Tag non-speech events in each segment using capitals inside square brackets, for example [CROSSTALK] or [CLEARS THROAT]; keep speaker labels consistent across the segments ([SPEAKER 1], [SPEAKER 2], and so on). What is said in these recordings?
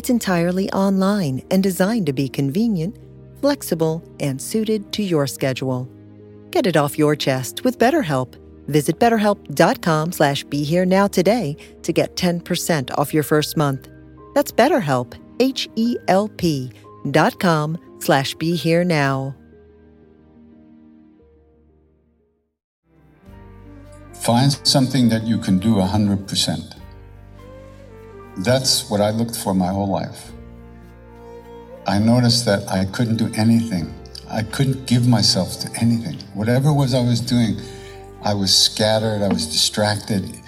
[SPEAKER 1] It's entirely online and designed to be convenient, flexible, and suited to your schedule. Get it off your chest with BetterHelp. Visit betterhelp.com slash be here now today to get 10% off your first month. That's BetterHelp, H-E-L-P dot com slash be here now.
[SPEAKER 2] Find something that you can do 100%. That's what I looked for my whole life. I noticed that I couldn't do anything. I couldn't give myself to anything. Whatever it was I was doing, I was scattered, I was distracted.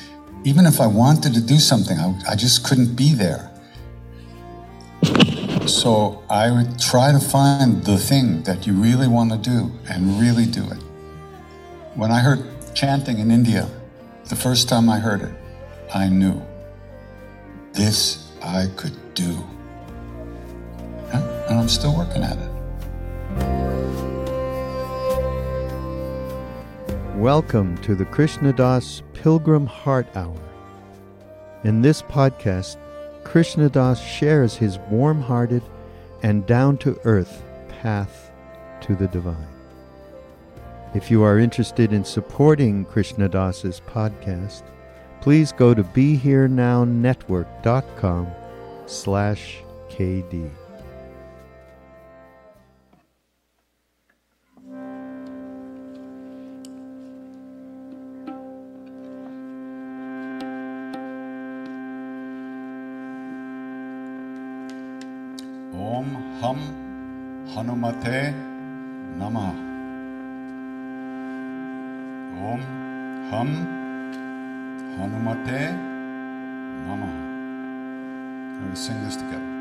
[SPEAKER 2] Even if I wanted to do something, I, I just couldn't be there. So I would try to find the thing that you really want to do and really do it. When I heard chanting in India, the first time I heard it, I knew this I could do. And I'm still working at it.
[SPEAKER 3] Welcome to the Krishna Das Pilgrim Heart Hour. In this podcast, Krishna Das shares his warm hearted and down to earth path to the divine. If you are interested in supporting Krishna Das's podcast, please go to BeHereNowNetwork.com slash KD.
[SPEAKER 2] Om Ham Hanumate Namah. Om Ham Hanumate Namah. We're going to sing this together.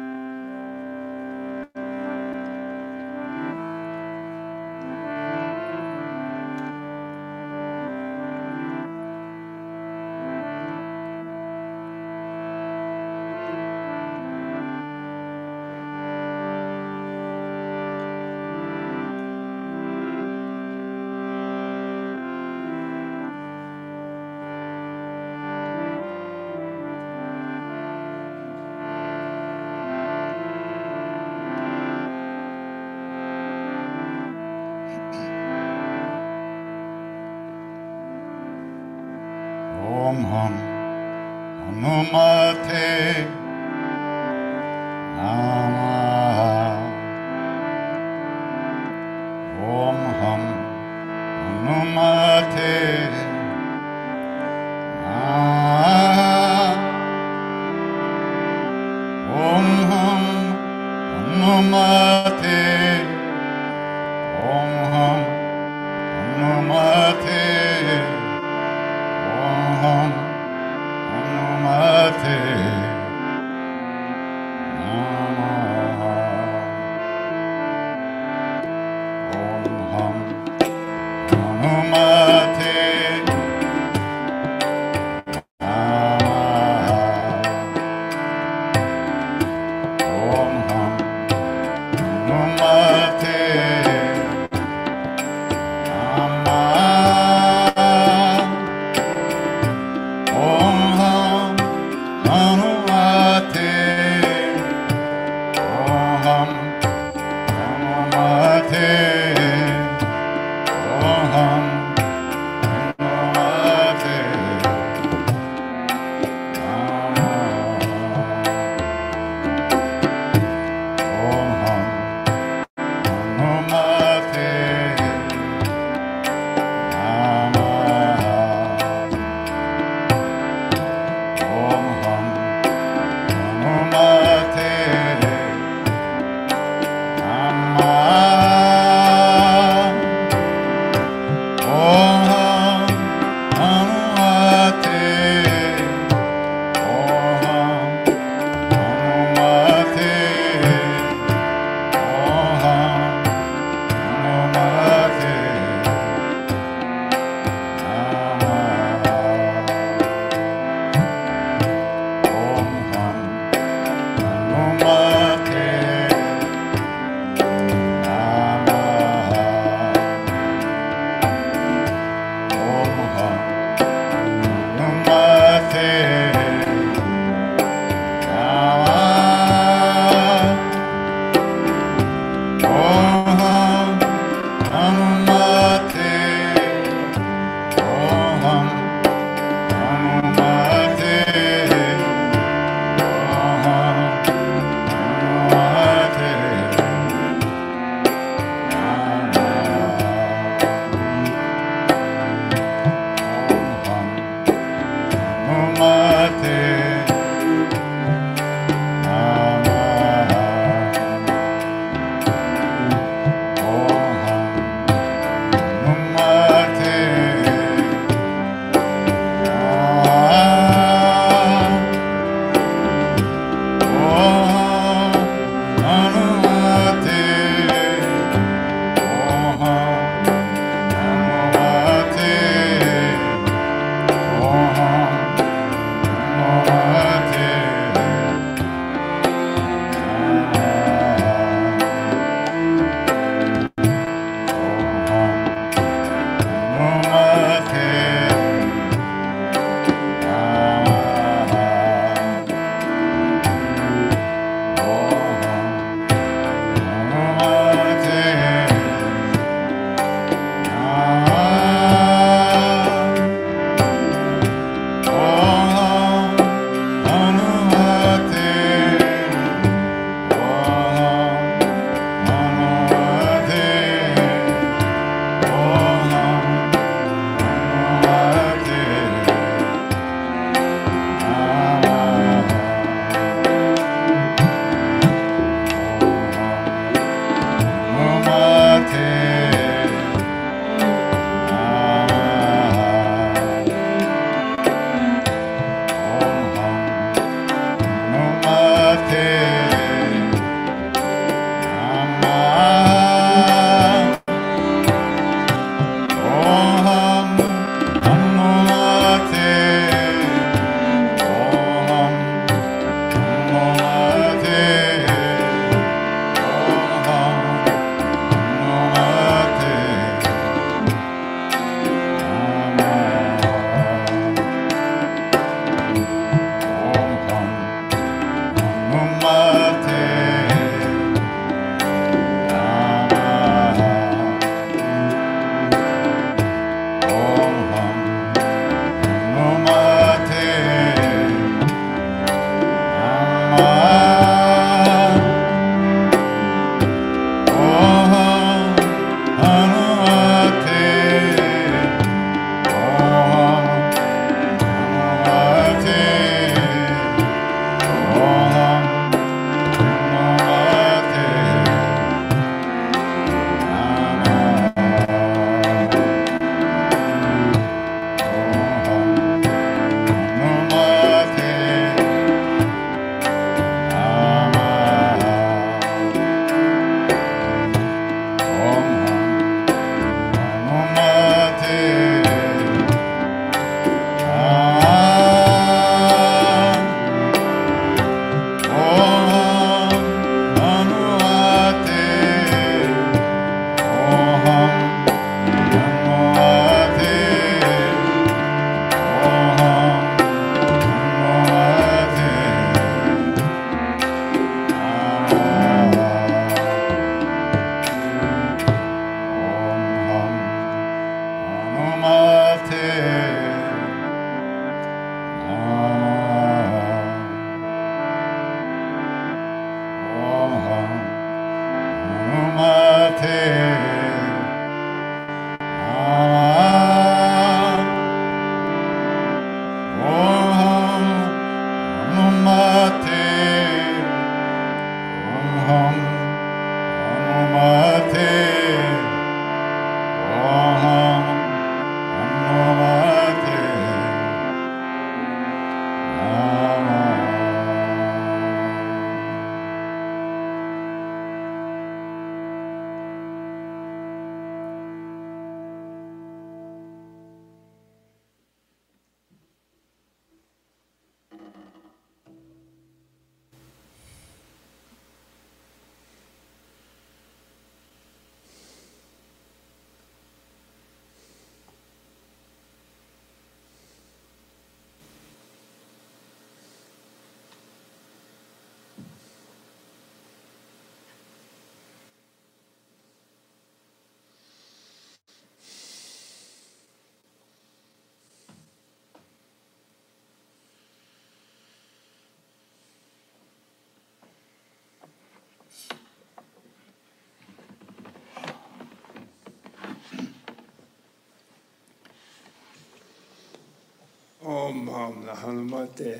[SPEAKER 2] Om Ham Hanumate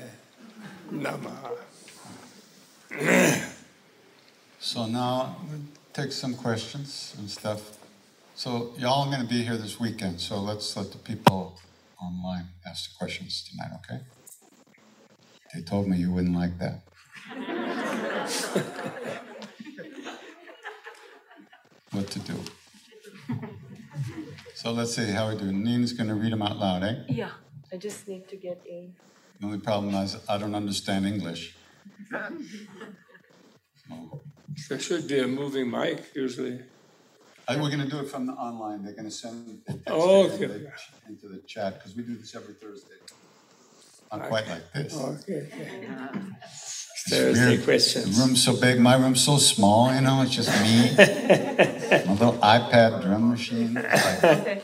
[SPEAKER 4] Namaha.
[SPEAKER 2] So now take some questions and stuff. So y'all are going to be here this weekend. So let's let the people online ask the questions tonight, okay? They told me you wouldn't like that. [LAUGHS] what to do? So let's see how we do. Nina's going to read them out loud, eh?
[SPEAKER 5] Yeah, I just need to get a.
[SPEAKER 2] The only problem is I don't understand English.
[SPEAKER 4] There should be a moving mic usually.
[SPEAKER 2] Uh, we're going to do it from the online. They're going to send the text
[SPEAKER 4] Oh,
[SPEAKER 2] into, the, into the chat because we do this every Thursday. Not quite like this.
[SPEAKER 4] Okay. okay. Thursday
[SPEAKER 2] weird. The
[SPEAKER 4] questions.
[SPEAKER 2] room's so big, my room's so small, you know, it's just me. [LAUGHS] my little iPad drum machine. Like-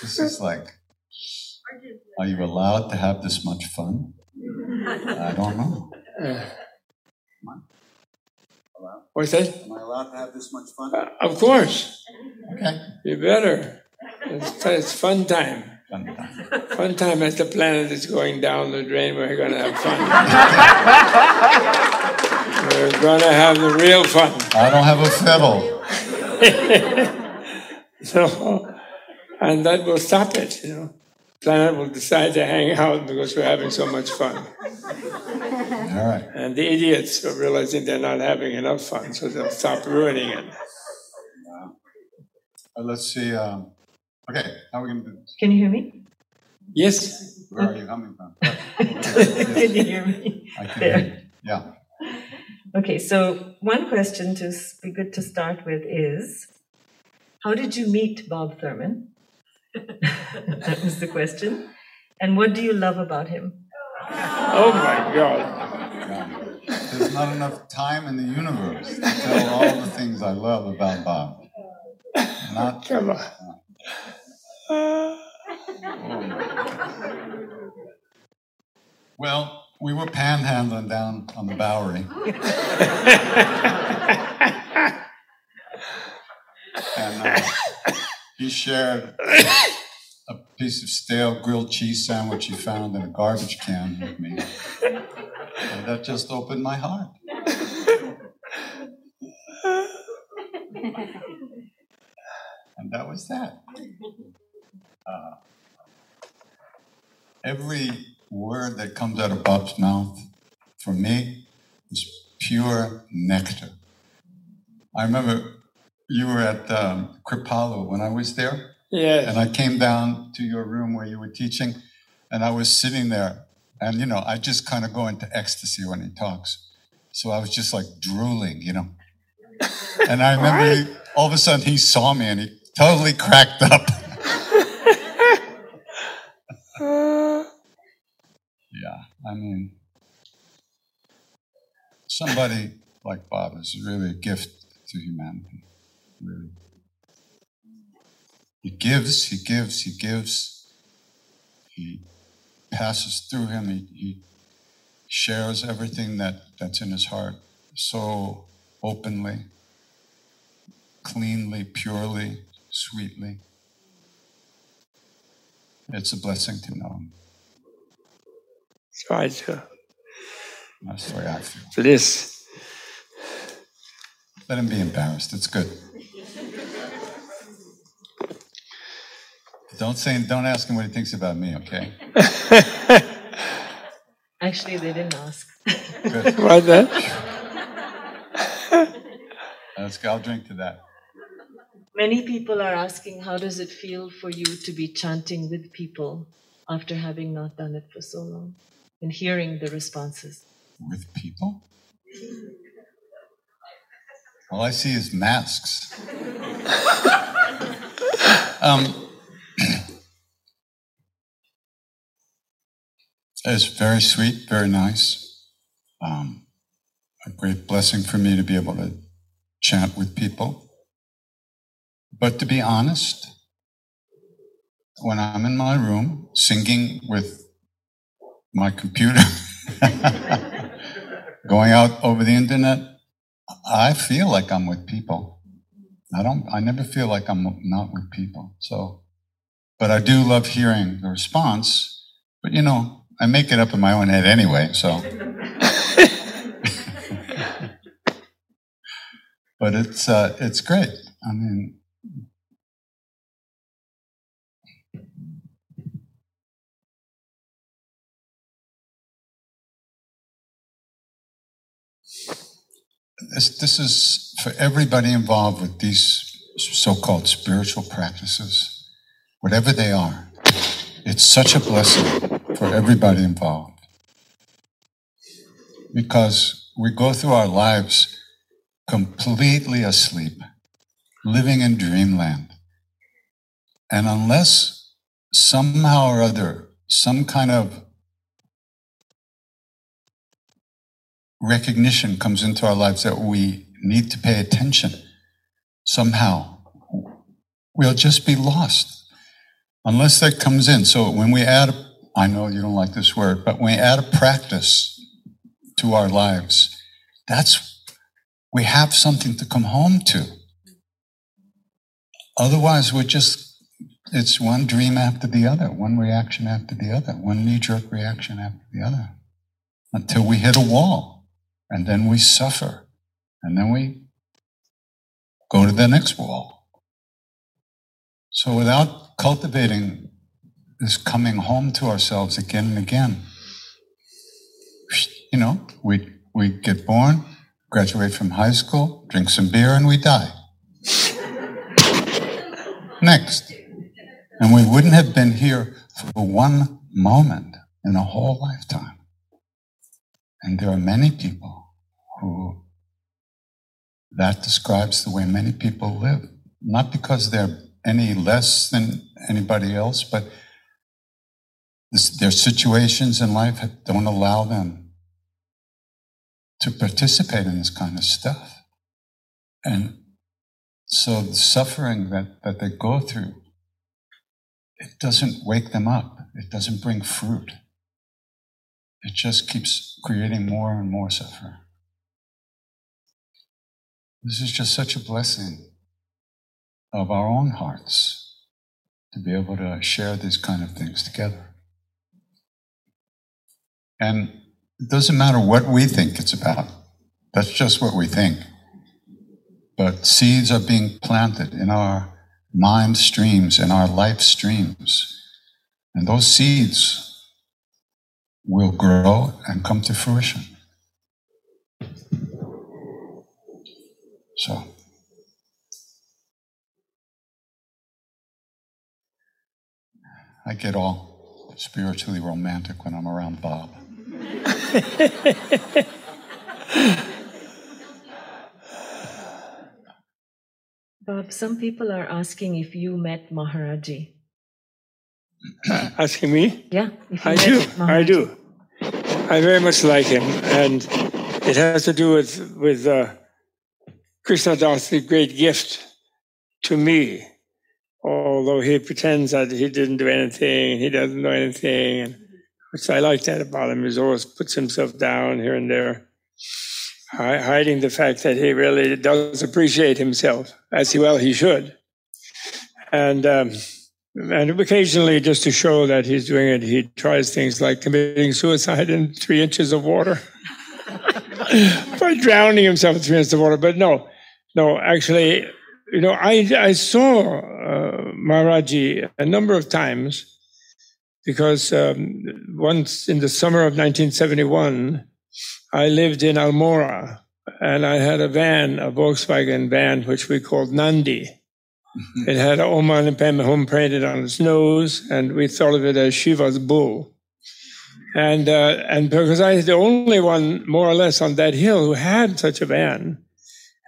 [SPEAKER 2] this is like, are you allowed to have this much fun? I don't know.
[SPEAKER 4] What's that?
[SPEAKER 2] Am I allowed to have this much fun?
[SPEAKER 4] Uh, of course.
[SPEAKER 2] Okay.
[SPEAKER 4] You better. It's, it's fun time.
[SPEAKER 2] Fun time.
[SPEAKER 4] Fun time as the planet is going down the drain. We're going to have fun. we're going to have the real fun.
[SPEAKER 2] I don't have a fiddle. [LAUGHS]
[SPEAKER 4] So, and that will stop it. You know, planet will decide to hang out because we're having so much fun.
[SPEAKER 2] All right.
[SPEAKER 4] And the idiots are realizing they're not having enough fun, so they'll stop ruining it.
[SPEAKER 2] Uh, let's see. Um, okay, how are we going to do this?
[SPEAKER 5] Can you hear me?
[SPEAKER 4] Yes.
[SPEAKER 2] Where are you coming from? [LAUGHS]
[SPEAKER 5] Can you hear me?
[SPEAKER 2] I can hear you. Yeah.
[SPEAKER 5] Okay, so one question to be good to start with is How did you meet Bob Thurman? That was the question. And what do you love about him?
[SPEAKER 4] Oh my God.
[SPEAKER 2] There's not enough time in the universe to tell all the things I love about Bob. Not
[SPEAKER 4] Come on. Uh,
[SPEAKER 2] well, we were panhandling down on the Bowery. [LAUGHS] and uh, he shared a piece of stale grilled cheese sandwich he found in a garbage can with me. And that just opened my heart. and that was that. Uh, every word that comes out of Bob's mouth, for me, is pure nectar. I remember you were at um, Kripalu when I was there,
[SPEAKER 4] yes.
[SPEAKER 2] and I came down to your room where you were teaching, and I was sitting there, and you know, I just kind of go into ecstasy when he talks. So I was just like drooling, you know. [LAUGHS] And I remember he, all of a sudden he saw me and he totally cracked up.
[SPEAKER 4] Uh, [LAUGHS]
[SPEAKER 2] Yeah, I mean, somebody like Bob is really a gift to humanity. Really. He gives, he gives, he gives. He passes through him. He, he shares everything that, that's in his heart so openly, cleanly, purely, sweetly. It's a blessing to know him.
[SPEAKER 4] try to
[SPEAKER 2] That's the way I feel.
[SPEAKER 4] bliss.
[SPEAKER 2] Let him be embarrassed. It's good. Don't say, don't ask him what he thinks about me, okay? [LAUGHS]
[SPEAKER 5] Actually, they didn't ask.
[SPEAKER 2] Good.
[SPEAKER 4] What that?
[SPEAKER 2] Let's go. I'll drink to that.
[SPEAKER 5] Many people are asking, How does it feel for you to be chanting with people after having not done it for so long and hearing the responses?
[SPEAKER 2] With people? All I see is masks. [LAUGHS] um, it's very sweet, very nice. Um, a great blessing for me to be able to chant with people. But to be honest, when I'm in my room singing with my computer, [LAUGHS] going out over the internet, I feel like I'm with people. I don't, I never feel like I'm not with people. So, but I do love hearing the response But you know, I make it up in my own head anyway, so. [LAUGHS] but it's uh, it's great. I mean, this, this is for everybody involved with these so-called spiritual practices, whatever they are. It's such a blessing for everybody involved. Because we go through our lives completely asleep, living in dreamland. And unless somehow or other, some kind of recognition comes into our lives that we need to pay attention somehow, we'll just be lost unless that comes in. So when we add, I know you don't like this word, but when we add a practice to our lives, that's, we have something to come home to. Otherwise, we're just, it's one dream after the other, one reaction after the other, one knee jerk reaction after the other, until we hit a wall. And then we suffer. And then we go to the next wall. So without cultivating this coming home to ourselves again and again, you know, we, we get born, graduate from high school, drink some beer, and we die. Next. And we wouldn't have been here for one moment in a whole lifetime. And there are many people who that describes the way many people live. Not because they're any less than anybody else, but this, their situations in life don't allow them to participate in this kind of stuff. And so the suffering that, that they go through, it doesn't wake them up. It doesn't bring fruit. It just keeps creating more and more suffering. This is just such a blessing of our own hearts to be able to share these kind of things together. And it doesn't matter what we think it's about, that's just what we think. But seeds are being planted in our mind streams, in our life streams. And those seeds will grow and come to fruition. So. I get all spiritually romantic when I'm around Bob. [LAUGHS]
[SPEAKER 5] Bob, some people are asking if you met Maharaji. [COUGHS]
[SPEAKER 4] asking me?
[SPEAKER 5] Yeah.
[SPEAKER 4] I do. Maharaji. I do. I very much like him, and it has to do with with uh, Krishna Das, the great gift to me. Although he pretends that he didn't do anything, he doesn't know anything, and which I like that about him. He always puts himself down here and there, hiding the fact that he really does appreciate himself, as well he should. And um, and occasionally, just to show that he's doing it, he tries things like committing suicide in three inches of water. [LAUGHS] by drowning himself in three inches of water. But no, no, actually, you know, I, I saw uh, Maharaji a number of times because um, once in the summer of 1971, I lived in Almora and I had a van, a Volkswagen van, which we called Nandi. Mm-hmm. It had Om Mani Padme Hum painted on its nose, and we thought of it as Shiva's bull. And, uh, and because I was the only one, more or less, on that hill who had such a van,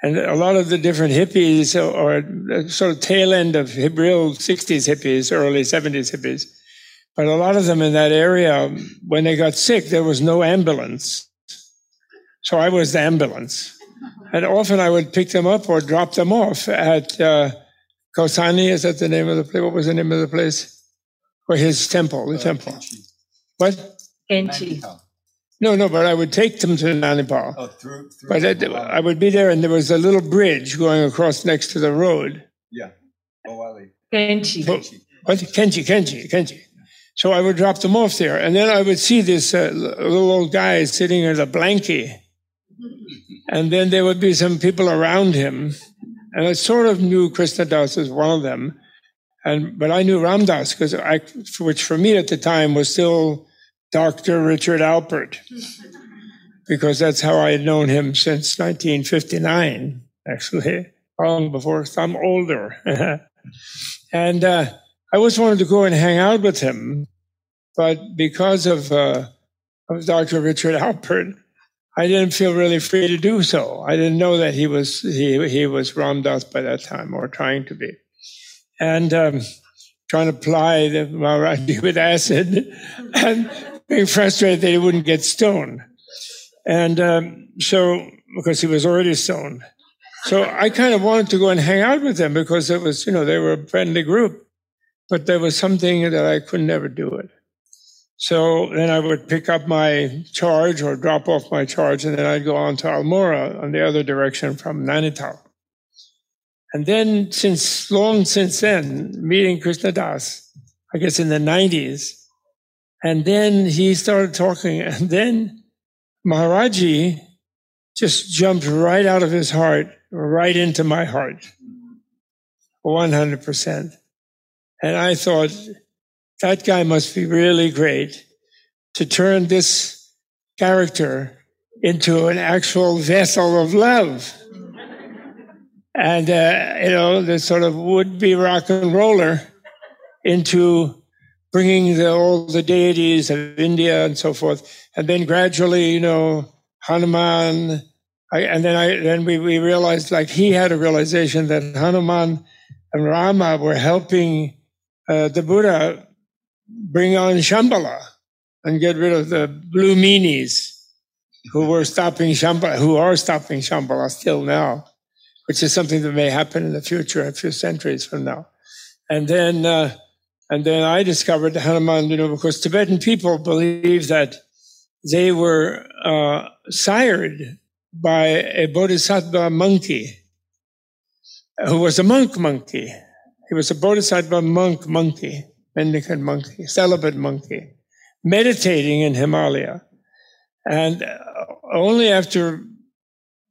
[SPEAKER 4] and a lot of the different hippies, or sort of tail end of real 60s hippies, early 70s hippies, but a lot of them in that area, when they got sick, there was no ambulance. So I was the ambulance. And often I would pick them up or drop them off at uh, Kausani, is that the name of the place? What was the name of the place? Or his temple, the uh, temple. What?
[SPEAKER 5] Kainchi.
[SPEAKER 4] No, no, but I would take them to Nanipal.
[SPEAKER 2] Oh, through, through
[SPEAKER 4] but I, I, would be there, and there was a little bridge going across next to the road.
[SPEAKER 2] Yeah. Bhowali.
[SPEAKER 5] Kainchi.
[SPEAKER 4] What? Kainchi, Kainchi, Kainchi. So I would drop them off there. And then I would see this uh, little old guy sitting in a blankie. And then there would be some people around him. And I sort of knew Krishna Das as one of them. And, but I knew Ram Dass because I, which for me at the time was still Dr. Richard Alpert, because that's how I had known him since 1959, actually, long before I'm older. [LAUGHS] and, uh, I always wanted to go and hang out with him, but because of, uh, of Dr. Richard [LAUGHS] Alpert, I didn't feel really free to do so. I didn't know that he was he he was Ram by that time, or trying to be, and um, trying to apply the Maharaji [LAUGHS] with acid, and being frustrated that he wouldn't get stoned, and um, so because he was already stoned, so I kind of wanted to go and hang out with them because it was you know they were a friendly group, but there was something that I could never do it. So then I would pick up my charge or drop off my charge, and then I'd go on to Almora on the other direction from Nainital. And then, since long since then, meeting Krishna Das, I guess in the 90s, and then he started talking, [LAUGHS] and then Maharaji just jumped right out of his heart, right into my heart, 100%. And I thought, that guy must be really great to turn this character into an actual vessel of love. And, uh, you know, the sort of would be rock and roller into bringing the, all the deities of India and so forth. And then gradually, you know, Hanuman, I, and then I, then we, we realized like he had a realization that Hanuman and Rama were helping uh, the Buddha bring on Shambhala and get rid of the blue meanies who were stopping Shambhala, who are stopping Shambhala still now, which is something that may happen in the future, a few centuries from now. And then, uh, and then I discovered the Hanuman, you know, because Tibetan people believe that they were uh, sired by a bodhisattva monkey who was a monk monkey. He was a bodhisattva monk monkey mendicant monkey, celibate monkey, meditating in Himalaya. And uh, only after,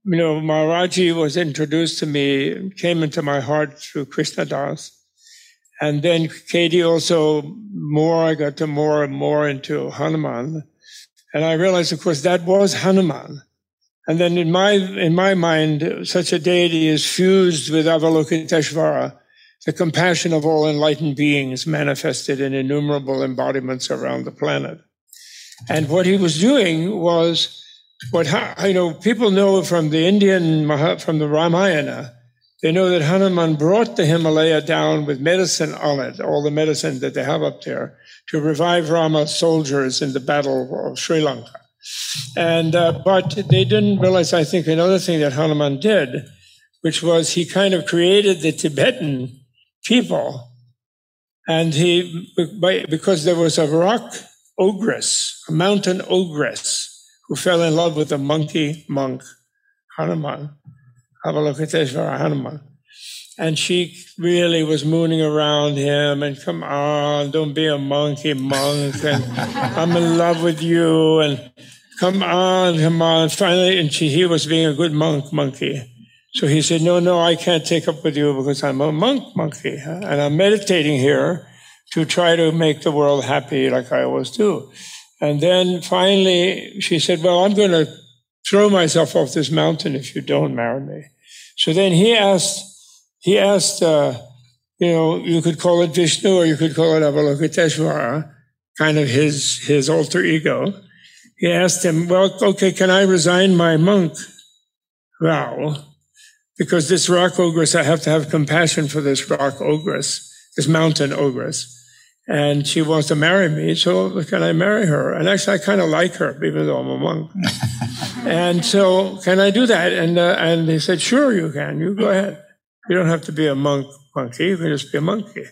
[SPEAKER 4] you know, Maharaji was introduced to me, came into my heart through Krishna Das. And then KD also more, I got to more and more into Hanuman. And I realized, of course, that was Hanuman. And then in my, in my mind, such a deity is fused with Avalokiteshvara the compassion of all enlightened beings manifested in innumerable embodiments around the planet. And what he was doing was what you know people know from the Indian from the Ramayana. They know that Hanuman brought the Himalaya down with medicine on it, all the medicine that they have up there, to revive Rama's soldiers in the battle of Sri Lanka. And uh, but they didn't realize, I think, another thing that Hanuman did, which was he kind of created the Tibetan people. And he, because there was a rock ogress, a mountain ogress, who fell in love with a monkey monk, Hanuman, Avalokiteshvara Hanuman. And she really was mooning around him and come on, don't be a monkey monk. And [LAUGHS] I'm in love with you. And come on, come on. Finally, and she, he was being a good monk monkey. So he said, No, no, I can't take up with you because I'm a monk monkey and I'm meditating here to try to make the world happy like I always do. And then finally she said, Well, I'm going to throw myself off this mountain if you don't marry me. So then he asked, he asked, uh, you know, you could call it Vishnu or you could call it Avalokiteshvara, kind of his, his alter ego. He asked him, well, okay, can I resign my monk vow because this rock ogress, I have to have compassion for this rock ogress, this mountain ogress. And she wants to marry me, so can I marry her? And actually, I kind of like her, even though I'm a monk. [LAUGHS] and so, can I do that? And uh, and they said, sure, you can. You go ahead. You don't have to be a monk monkey. You can just be a monkey.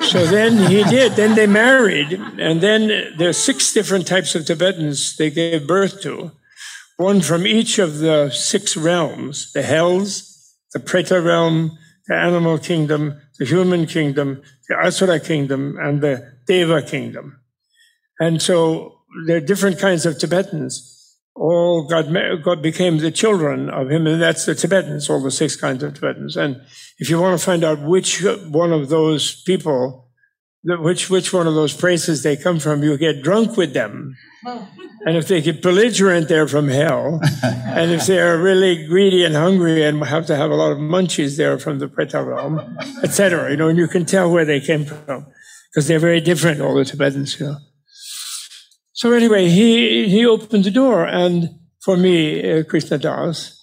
[SPEAKER 4] so then he did. Then they married, and then there's six different types of Tibetans they gave birth to one from each of the six realms the hells, the Preta realm, the animal kingdom, the human kingdom, the Asura kingdom, and the Deva kingdom. And so there are different kinds of Tibetans. All God, got became the children of him, and that's the Tibetans, all the six kinds of Tibetans. And if you want to find out which one of those people, which which one of those places they come from, you get drunk with them. And if they get belligerent, they're from hell. [LAUGHS] and if they're really greedy and hungry and have to have a lot of munchies, they're from the Preta realm, etc. You know, and you can tell where they came from because they're very different, all the Tibetans, you know. So anyway, he, he opened the door and for me, uh, Krishna Das,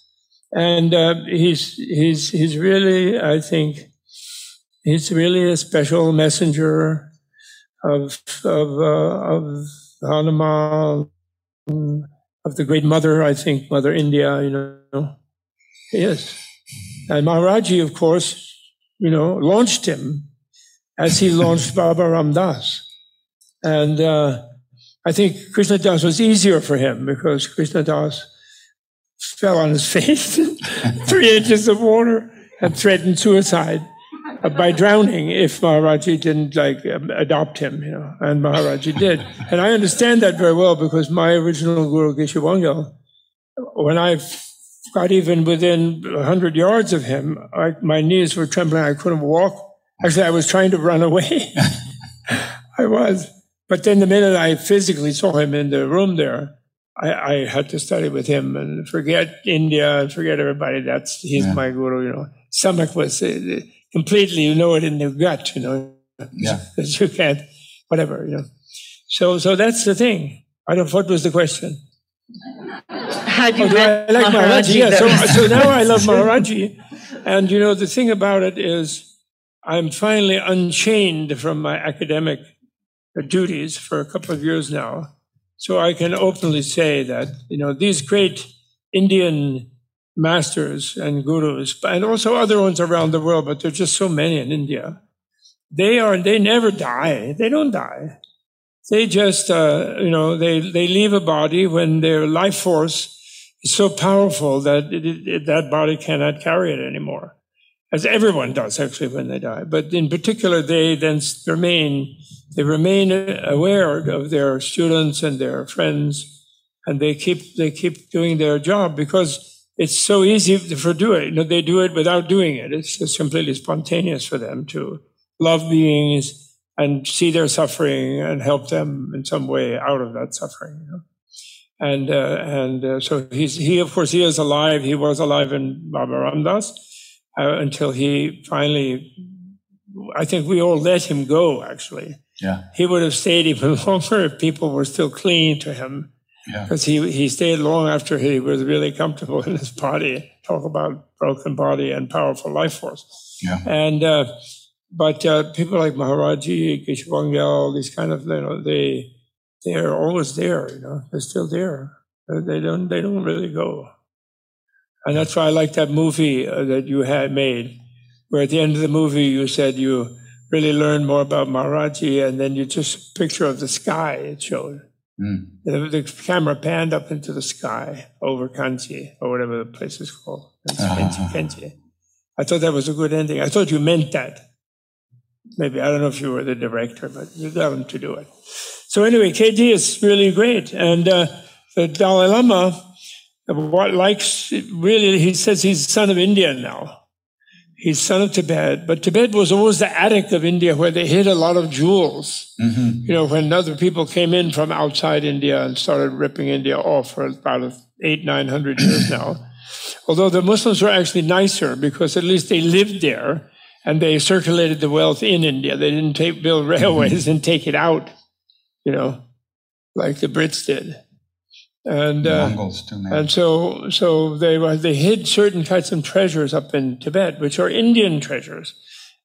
[SPEAKER 4] and uh, he's, he's, he's really, I think, he's really a special messenger of, of, uh, of Hanuman, of the great mother, I think, Mother India, you know. He is. And Maharaji, of course, you know, launched him as he launched [LAUGHS] Baba Ram Dass. And, uh, I think Krishna Das was easier for him because Krishna Das fell on his [LAUGHS] face in three inches of water and threatened suicide by drowning if Maharaji didn't like um, adopt him, you know, and Maharaji did. And I understand that very well because my original guru Geshe Wangyal, when I got even within 100 yards of him, I, my knees were trembling. I couldn't walk. Actually, I was trying to run away. [LAUGHS] I was. But then the minute I physically saw him in the room there, I, I had to study with him and forget India and forget everybody. That's he's yeah. my guru. You know, stomach was uh, completely. You know it in your gut. You know,
[SPEAKER 2] yeah, [LAUGHS]
[SPEAKER 4] you can't whatever. You know, so so that's the thing. I don't. What was the question?
[SPEAKER 5] How do you oh,
[SPEAKER 4] I like Maharaji? Yeah. So so now I love Maharaji, and you know the thing about it is I'm finally unchained from my academic duties for a couple of years now. So I can openly say that, you know, these great Indian masters and gurus, and also other ones around the world, but there's just so many in India. They are, they never die. They don't die. They just, uh, you know, they, they leave a body when their life force is so powerful that it, it, that body cannot carry it anymore as everyone does actually when they die. But in particular, they then remain, they remain aware of their students and their friends, and they keep, they keep doing their job because it's so easy for do it. You know, they do it without doing it. It's just completely spontaneous for them to love beings and see their suffering and help them in some way out of that suffering. You know? And uh, and uh, so he's he of course he is alive. He was alive in Baba Ram Dass uh, until he finally, I think we all let him go, actually.
[SPEAKER 2] Yeah.
[SPEAKER 4] He would have stayed even [LAUGHS] longer if people were still clinging to him. Because
[SPEAKER 2] yeah.
[SPEAKER 4] he, he stayed long after he was really comfortable in his body. Talk about broken body and powerful life force.
[SPEAKER 2] Yeah.
[SPEAKER 4] And, uh, but uh, people like Maharaji, Geshe Wangyal, these kind of, you know, they, they are always there, you know, they're still there. They don't, they don't really go. And that's why I like that movie uh, that you had made, where at the end of the movie you said you really learned more about Maharaji, and then you just picture of the sky it showed. Mm. The, the, camera panned up into the sky over Kainchi, or whatever the place is called. Uh-huh. Kainchi. I thought that was a good ending. I thought you meant that. Maybe, I don't know if you were the director, but you got him to do it. So anyway, KD is really great. And uh, the Dalai Lama, what likes really he says he's son of India now. He's son of Tibet, but Tibet was always the attic of India where they hid a lot of jewels. Mm-hmm. You know, when other people came in from outside India and started ripping India off for about eight, nine hundred years now. [CLEARS THROAT] Although the Muslims were actually nicer because at least they lived there and they circulated the wealth in India. They didn't take, build railways and take it out, you know, like the Brits did. And uh,
[SPEAKER 2] Mongols too,
[SPEAKER 4] and so so they were they hid certain kinds of treasures up in Tibet, which are Indian treasures,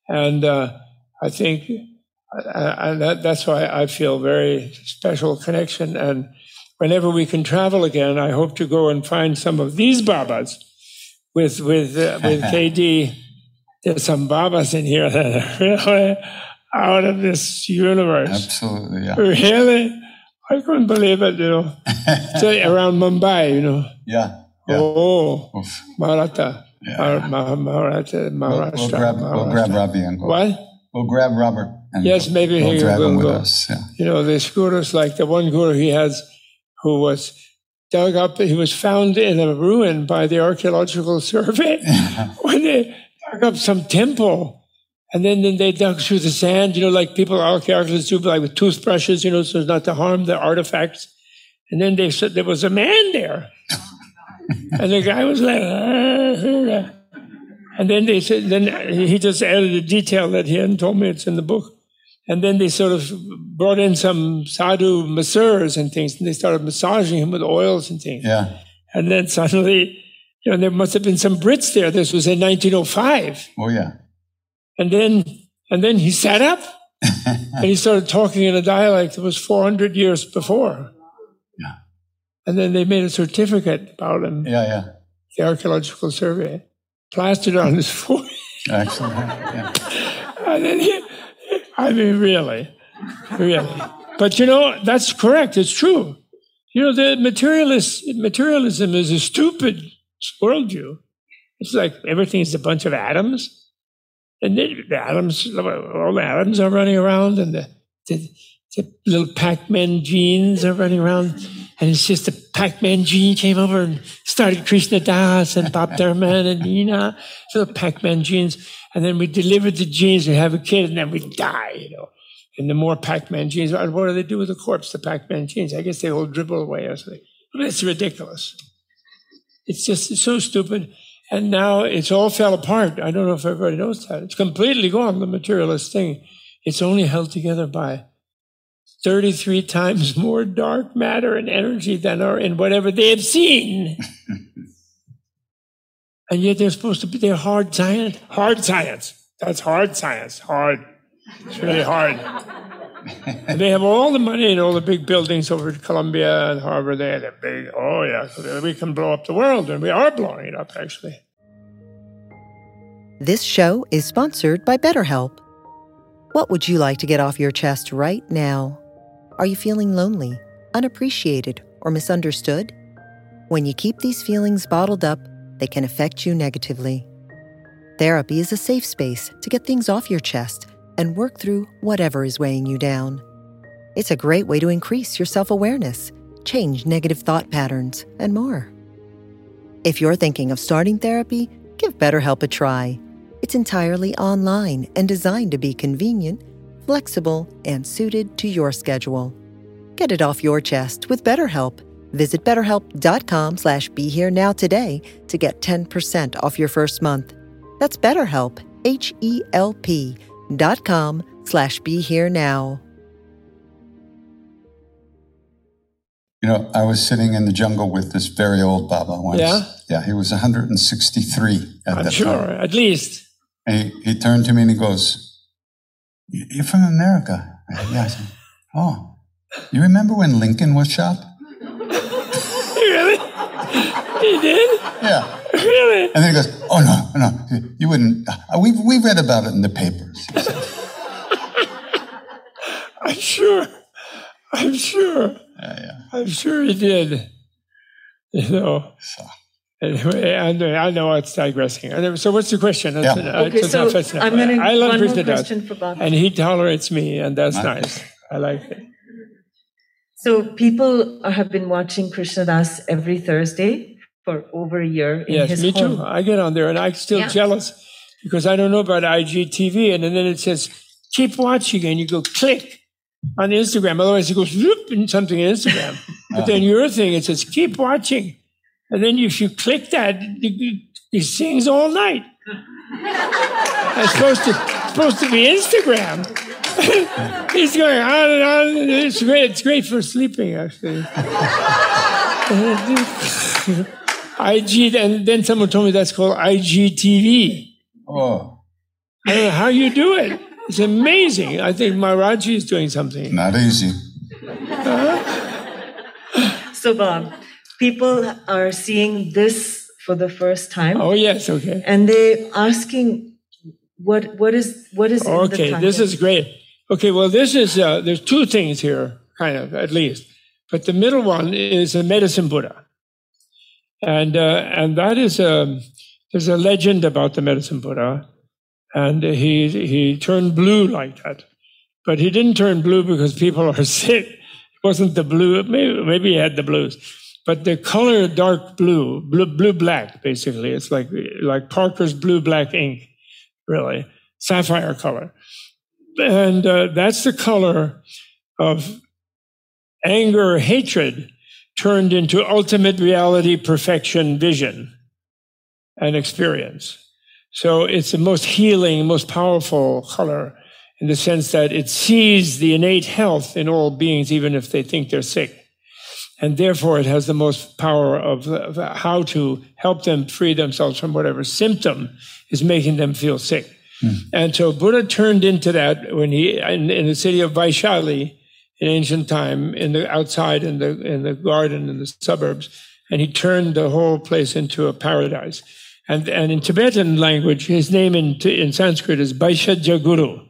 [SPEAKER 4] and uh, I think and that, that's why I feel very special connection. And whenever we can travel again, I hope to go and find some of these babas with with uh, with [LAUGHS] KD. There's some babas in here that are really [LAUGHS] out of this universe.
[SPEAKER 2] Absolutely, yeah.
[SPEAKER 4] Really I couldn't believe it, you know. [LAUGHS] so around Mumbai, you know.
[SPEAKER 2] Yeah. yeah.
[SPEAKER 4] Oh, Oof. Maratha. Yeah. Mar- Mar- Maratha,
[SPEAKER 2] Maharashtra. We'll, we'll grab, We'll grab Robbie and go.
[SPEAKER 4] What?
[SPEAKER 2] We'll grab Robert. and
[SPEAKER 4] Yes, maybe
[SPEAKER 2] we'll
[SPEAKER 4] he will
[SPEAKER 2] him with
[SPEAKER 4] go.
[SPEAKER 2] us. Yeah.
[SPEAKER 4] You know, the gurus like the one guru he has who was dug up, he was found in a ruin by the archaeological [LAUGHS] survey [LAUGHS] when they dug up some temple. And then, then they dug through the sand, you know, like people, archaeologists do, like with toothbrushes, you know, so as not to harm the artifacts. And then they said there was a man there. [LAUGHS] and the guy was like, "Ah." and then they said, then he just added a detail that he hadn't told me, it's in the book. And then they sort of brought in some sadhu masseurs and things, and they started massaging him with oils and things.
[SPEAKER 2] Yeah.
[SPEAKER 4] And then suddenly, you know, there must have been some Brits there. This was in 1905.
[SPEAKER 2] Oh, yeah.
[SPEAKER 4] And then, and then he sat up [LAUGHS] and he started talking in a dialect that was 400 years before.
[SPEAKER 2] Yeah.
[SPEAKER 4] And then they made a certificate about him,
[SPEAKER 2] Yeah, yeah.
[SPEAKER 4] the archaeological survey, plastered on his [LAUGHS] forehead.
[SPEAKER 2] Excellent. Yeah. [LAUGHS]
[SPEAKER 4] And then he, I mean, really, really. But you know, that's correct. It's true. You know, the materialist materialism is a stupid worldview. It's like everything's a bunch of atoms, and the, atoms, all the atoms are running around, and the, the, the little Pac-Man genes are running around, and it's just the Pac-Man gene came over and started Krishna Das and Bob Thurman and Nina, so the Pac-Man genes, and then we delivered the genes, we have a kid, and then we die, you know. And the more Pac-Man genes, what do they do with the corpse, the Pac-Man genes? I guess they all dribble away or something. But it's ridiculous. It's just it's so stupid. And now it's all fell apart. I don't know if everybody knows that. It's completely gone, the materialist thing. It's only held together by 33 [LAUGHS] times more dark matter and energy than are in whatever they have seen. [LAUGHS] and yet they're supposed to be, they're hard science. Hard science. That's hard science. Hard. It's really hard. [LAUGHS] [LAUGHS] they have all the money and all the big buildings over at Columbia and Harvard. They are big, oh yeah, we can blow up the world. And we are blowing it up, actually.
[SPEAKER 1] This show is sponsored by BetterHelp. What would you like to get off your chest right now? Are you feeling lonely, unappreciated, or misunderstood? When you keep these feelings bottled up, they can affect you negatively. Therapy is a safe space to get things off your chest and work through whatever is weighing you down. It's a great way to increase your self awareness, change negative thought patterns, and more. If you're thinking of starting therapy, give BetterHelp a try. It's entirely online and designed to be convenient, flexible, and suited to your schedule. Get it off your chest with BetterHelp. Visit betterhelp.com slash be here now today to get 10% off your first month. That's BetterHelp, H-E-L-P dot com slash be here now.
[SPEAKER 2] You know, I was sitting in the jungle with this very old Baba once.
[SPEAKER 4] Yeah?
[SPEAKER 2] Yeah, he was 163 at
[SPEAKER 4] I'm
[SPEAKER 2] that
[SPEAKER 4] sure,
[SPEAKER 2] time.
[SPEAKER 4] at least.
[SPEAKER 2] And he, he turned to me and he goes, "You- You're from America? Yeah. I said, oh, you remember when Lincoln was shot? [LAUGHS]
[SPEAKER 4] Really? he did?
[SPEAKER 2] Yeah.
[SPEAKER 4] Really?
[SPEAKER 2] And then he goes, Oh, no, no, you wouldn't. Uh, we, we read about it in the papers. [LAUGHS]
[SPEAKER 4] I'm sure. I'm sure.
[SPEAKER 2] yeah, yeah.
[SPEAKER 4] I'm sure he did. You know.
[SPEAKER 2] So,
[SPEAKER 4] Anyway, I know, I know it's digressing. Anyway, So, what's the question?
[SPEAKER 2] Yeah.
[SPEAKER 4] uh,
[SPEAKER 5] Okay, so
[SPEAKER 4] enough.
[SPEAKER 5] I'm gonna
[SPEAKER 4] I love
[SPEAKER 5] one more
[SPEAKER 4] Krishna Das,
[SPEAKER 5] question for Bob.
[SPEAKER 4] and he tolerates me, and that's
[SPEAKER 2] Okay.
[SPEAKER 4] nice. I like it.
[SPEAKER 5] So people have been watching Krishna Das every Thursday for over a year in
[SPEAKER 4] Yes,
[SPEAKER 5] his
[SPEAKER 4] me
[SPEAKER 5] home.
[SPEAKER 4] too. I get on there, and I'm still
[SPEAKER 5] Yeah.
[SPEAKER 4] jealous because I don't know about IGTV, and then it says keep watching, and you go click on Instagram. Otherwise, it goes whoop and something in Instagram. [LAUGHS] but then your thing, it says keep watching, and then if you click that, it, it sings all night. [LAUGHS] it's supposed to it's supposed to be Instagram. [LAUGHS] He's going on and on. It's great. It's great for sleeping, actually. IG, and then someone told me that's called IGTV.
[SPEAKER 2] oh,
[SPEAKER 4] I don't know how you do it. It's amazing. I think Maharaji is doing something.
[SPEAKER 2] not easy.
[SPEAKER 5] So Bob, people are seeing this for the first time,
[SPEAKER 4] Oh yes, okay.
[SPEAKER 5] and they're asking, "What? What is? What is?" in the
[SPEAKER 4] Okay, this is great. Okay, well, this is uh, there's two things here, kind of at least, but the middle one is a medicine Buddha, and uh, and that is a there's a legend about the medicine Buddha, and he he turned blue like that, But he didn't turn blue because people are [LAUGHS] sick. It wasn't the blue. Maybe, maybe he had the blues. But the color dark blue, blue, blue black, basically. It's like, like Parker's blue black ink, really. Sapphire color. And uh, that's the color of anger, hatred turned into ultimate reality, perfection, vision, and experience. So it's the most healing, most powerful color in the sense that it sees the innate health in all beings, even if they think they're sick. And therefore, it has the most power of, of how to help them free themselves from whatever symptom is making them feel sick. Mm. And so Buddha turned into that when he, in, in the city of Vaishali, in ancient time in the outside in the in the garden in the suburbs, and he turned the whole place into a paradise. And and in Tibetan language, his name in in Sanskrit is Bhaishajyaguru,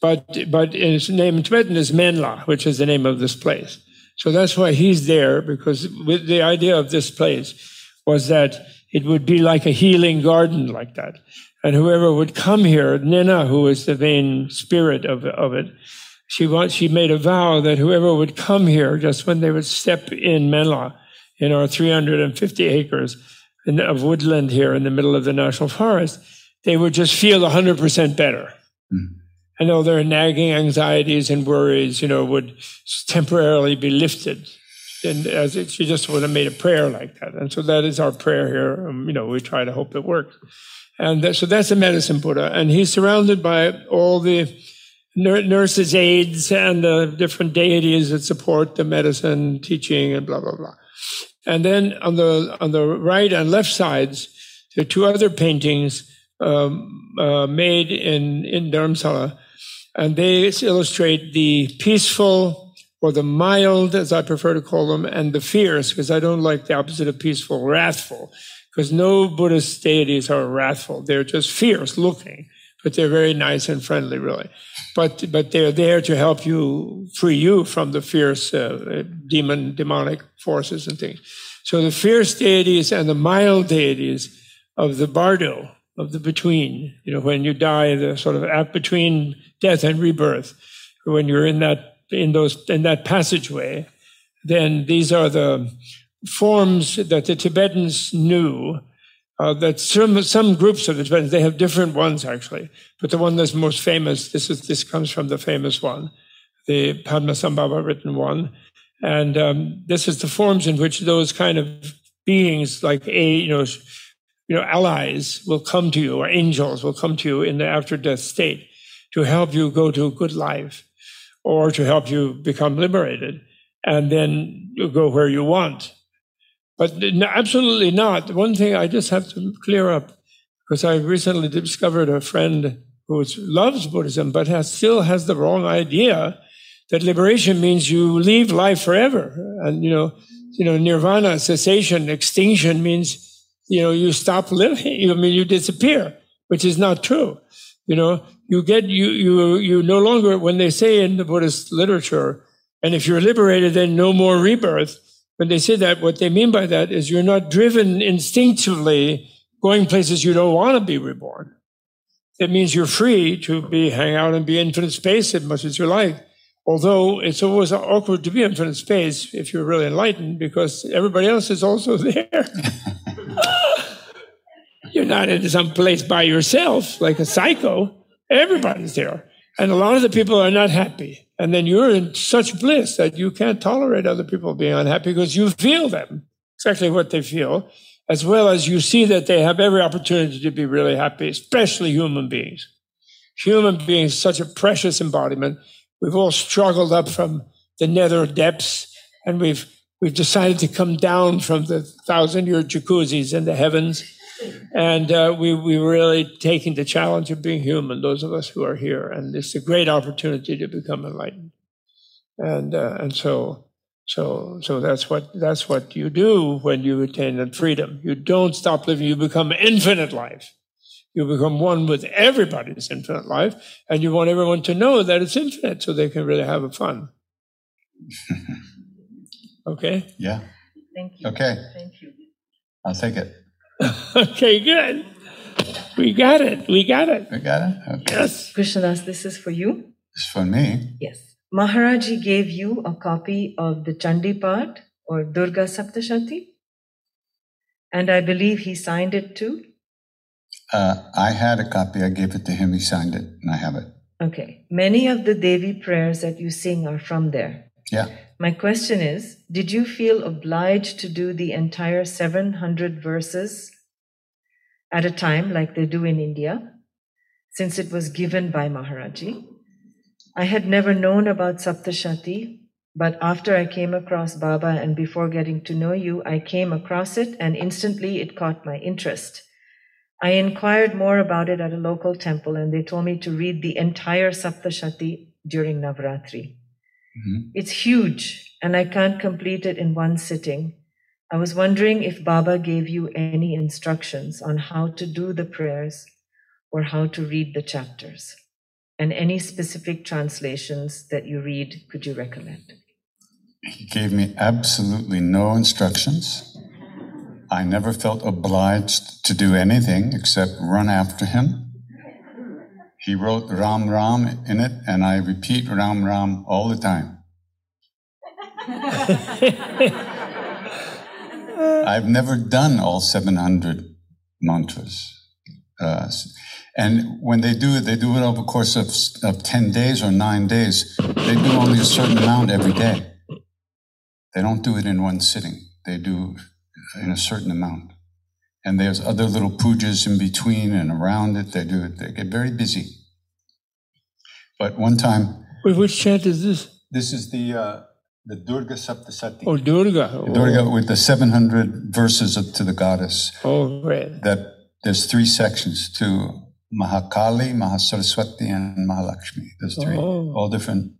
[SPEAKER 4] but but his name in Tibetan is Menla, which is the name of this place. So that's why he's there because with the idea of this place was that it would be like a healing garden like that. And whoever would come here, Nina, who is the main spirit of, of it, she wants, she made a vow that whoever would come here, just when they would step in Menla, in our 350 acres of woodland here in the middle of the national forest, they would just feel 100% better. Mm. And all their nagging anxieties and worries, you know, would temporarily be lifted. And as it, she just would have made a prayer like that. And so that is our prayer here. Um, you know, we try to hope it works. And that, so that's the medicine Buddha. And he's surrounded by all the nurses' aides and the different deities that support the medicine teaching and blah blah blah. And then on the on the right and left sides, there are two other paintings um, uh, made in in Dharamsala, and they illustrate the peaceful or the mild, as I prefer to call them, and the fierce, because I don't like the opposite of peaceful, wrathful, because no Buddhist deities are wrathful; they're just fierce looking but they're very nice and friendly, really. But but they're there to help you free you from the fierce uh, demon demonic forces and things. So the fierce deities and the mild deities of the bardo of the between, you know, when you die, the sort of between death and rebirth, when you're in that in those in that passageway, then these are the forms that the Tibetans knew uh, that some some groups of the Tibetans they have different ones actually, but the one that's most famous this is this comes from the famous one, the Padmasambhava written one, and um, this is the forms in which those kind of beings like a you know you know allies will come to you or angels will come to you in the after death state to help you go to a good life or to help you become liberated and then you go where you want but absolutely not. One thing I just have to clear up, because I recently discovered a friend who loves Buddhism, but has, still has the wrong idea that liberation means you leave life forever. And, you know, you know, nirvana, cessation, extinction means, you know, you stop living. [LAUGHS] I mean, you disappear, which is not true. You know, you get, you, you, you no longer, when they say in the Buddhist literature, and if you're liberated, then no more rebirth when they say that, what they mean by that is you're not driven instinctively going places you don't want to be reborn. It means you're free to be hang out and be infinite space as much as you like. Although it's always awkward to be infinite space if you're really enlightened because everybody else is also [LAUGHS] there. you're not in some place by yourself like a psycho. Everybody's there. And a lot of the people are not happy. And then you're in such bliss that you can't tolerate other people being unhappy because you feel them, exactly what they feel, as well as you see that they have every opportunity to be really happy, especially human beings. Human beings, such a precious embodiment. We've all struggled up from the nether depths and we've, we've decided to come down from the thousand year jacuzzis in the heavens and uh, we we really taking the challenge of being human. Those of us who are here, and it's a great opportunity to become enlightened. And uh, and so so so that's what that's what you do when you attain that freedom. You don't stop living. You become infinite life. You become one with everybody's infinite life, and you want everyone to know that it's infinite, so they can really have a fun. [LAUGHS] okay.
[SPEAKER 2] Yeah.
[SPEAKER 5] Thank you.
[SPEAKER 2] Okay.
[SPEAKER 5] Thank you.
[SPEAKER 2] I'll take it. [LAUGHS]
[SPEAKER 4] okay, good. We got it. We got it.
[SPEAKER 2] We got it? Okay.
[SPEAKER 4] Yes.
[SPEAKER 5] Krishna Das, this is for you.
[SPEAKER 2] It's for me.
[SPEAKER 5] Yes. Maharaji gave you a copy of the Chandi Path or Durga Saptashati. And I believe he signed it too.
[SPEAKER 2] Uh, I had a copy. I gave it to him. He signed it, and I have it.
[SPEAKER 5] Okay. Many of the Devi prayers that you sing are from there.
[SPEAKER 2] Yeah.
[SPEAKER 5] My question is Did you feel obliged to do the entire 700 verses at a time, like they do in India, since it was given by Maharaji? I had never known about Saptashati, but after I came across Baba and before getting to know you, I came across it and instantly it caught my interest. I inquired more about it at a local temple and they told me to read the entire Saptashati during Navratri.
[SPEAKER 2] Mhm.
[SPEAKER 5] It's huge and I can't complete it in one sitting. I was wondering if Baba gave you any instructions on how to do the prayers or how to read the chapters. And any specific translations that you read, could you recommend?
[SPEAKER 2] He gave me absolutely no instructions. I never felt obliged to do anything except run after him. He wrote Ram Ram in it, and I repeat Ram Ram all the time. [LAUGHS] I've never done all 700 mantras. Uh, and when they do it, they do it over the course of, of 10 days or nine days. They do only a certain amount every day. They don't do it in one sitting. They do in a certain amount. And there's other little pujas in between and around it. They do it. They get very busy. But one time,
[SPEAKER 4] Wait, which chant is this?
[SPEAKER 2] this is the uh, the Durga Saptashati.
[SPEAKER 4] Oh, Durga. Oh,
[SPEAKER 2] Durga with the 700 verses of, to the goddess.
[SPEAKER 4] Oh, right.
[SPEAKER 2] That there's three sections to Mahakali, Mahasaraswati, and Mahalakshmi. There's three,
[SPEAKER 4] Oh.
[SPEAKER 2] all different,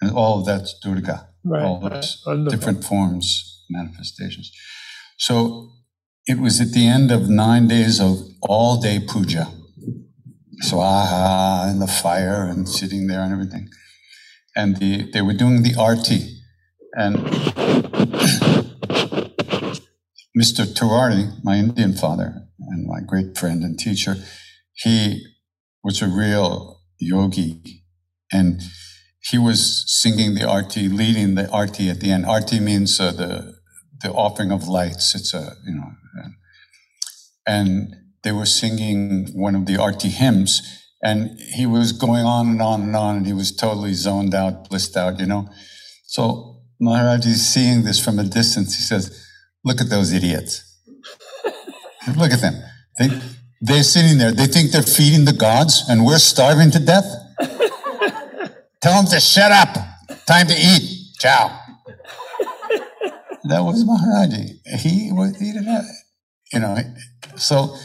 [SPEAKER 2] and all of that's Durga.
[SPEAKER 4] Right,
[SPEAKER 2] all
[SPEAKER 4] right.
[SPEAKER 2] those
[SPEAKER 4] Wonderful.
[SPEAKER 2] different forms, manifestations. So it was at the end of nine days of all day puja. So ah, and the fire and sitting there and everything. And the, they were doing the arti. And [COUGHS] Mr. Tiwari, my Indian father and my great friend and teacher, he was a real yogi. And he was singing the arti, leading the arti at the end. Arti means uh, the the offering of lights. It's a you know, and they were singing one of the arti hymns, and he was going on and on and on, and he was totally zoned out, blissed out, you know. So Maharaj is seeing this from a distance. He says, "Look at those idiots! [LAUGHS] Look at them. They they're sitting there. They think they're feeding the gods, and we're starving to death." [LAUGHS] Tell them to shut up. Time to eat. Ciao. [LAUGHS] that was Maharaji. He was, didn't have, you know, so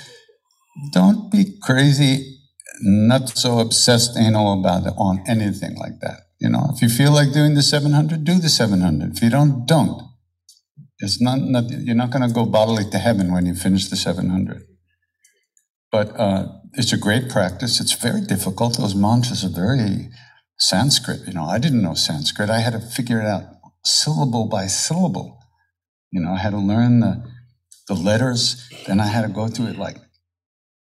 [SPEAKER 2] don't be crazy, not so obsessed anal about it on anything like that. You know, if you feel like doing the 700, do the 700. If you don't, don't. It's not, not you're not going to go bodily to heaven when you finish the 700. But uh, it's a great practice. It's very difficult. Those mantras are very Sanskrit. You know, I didn't know Sanskrit. I had to figure it out syllable by syllable. You know, I had to learn the the letters. Then I had to go through it like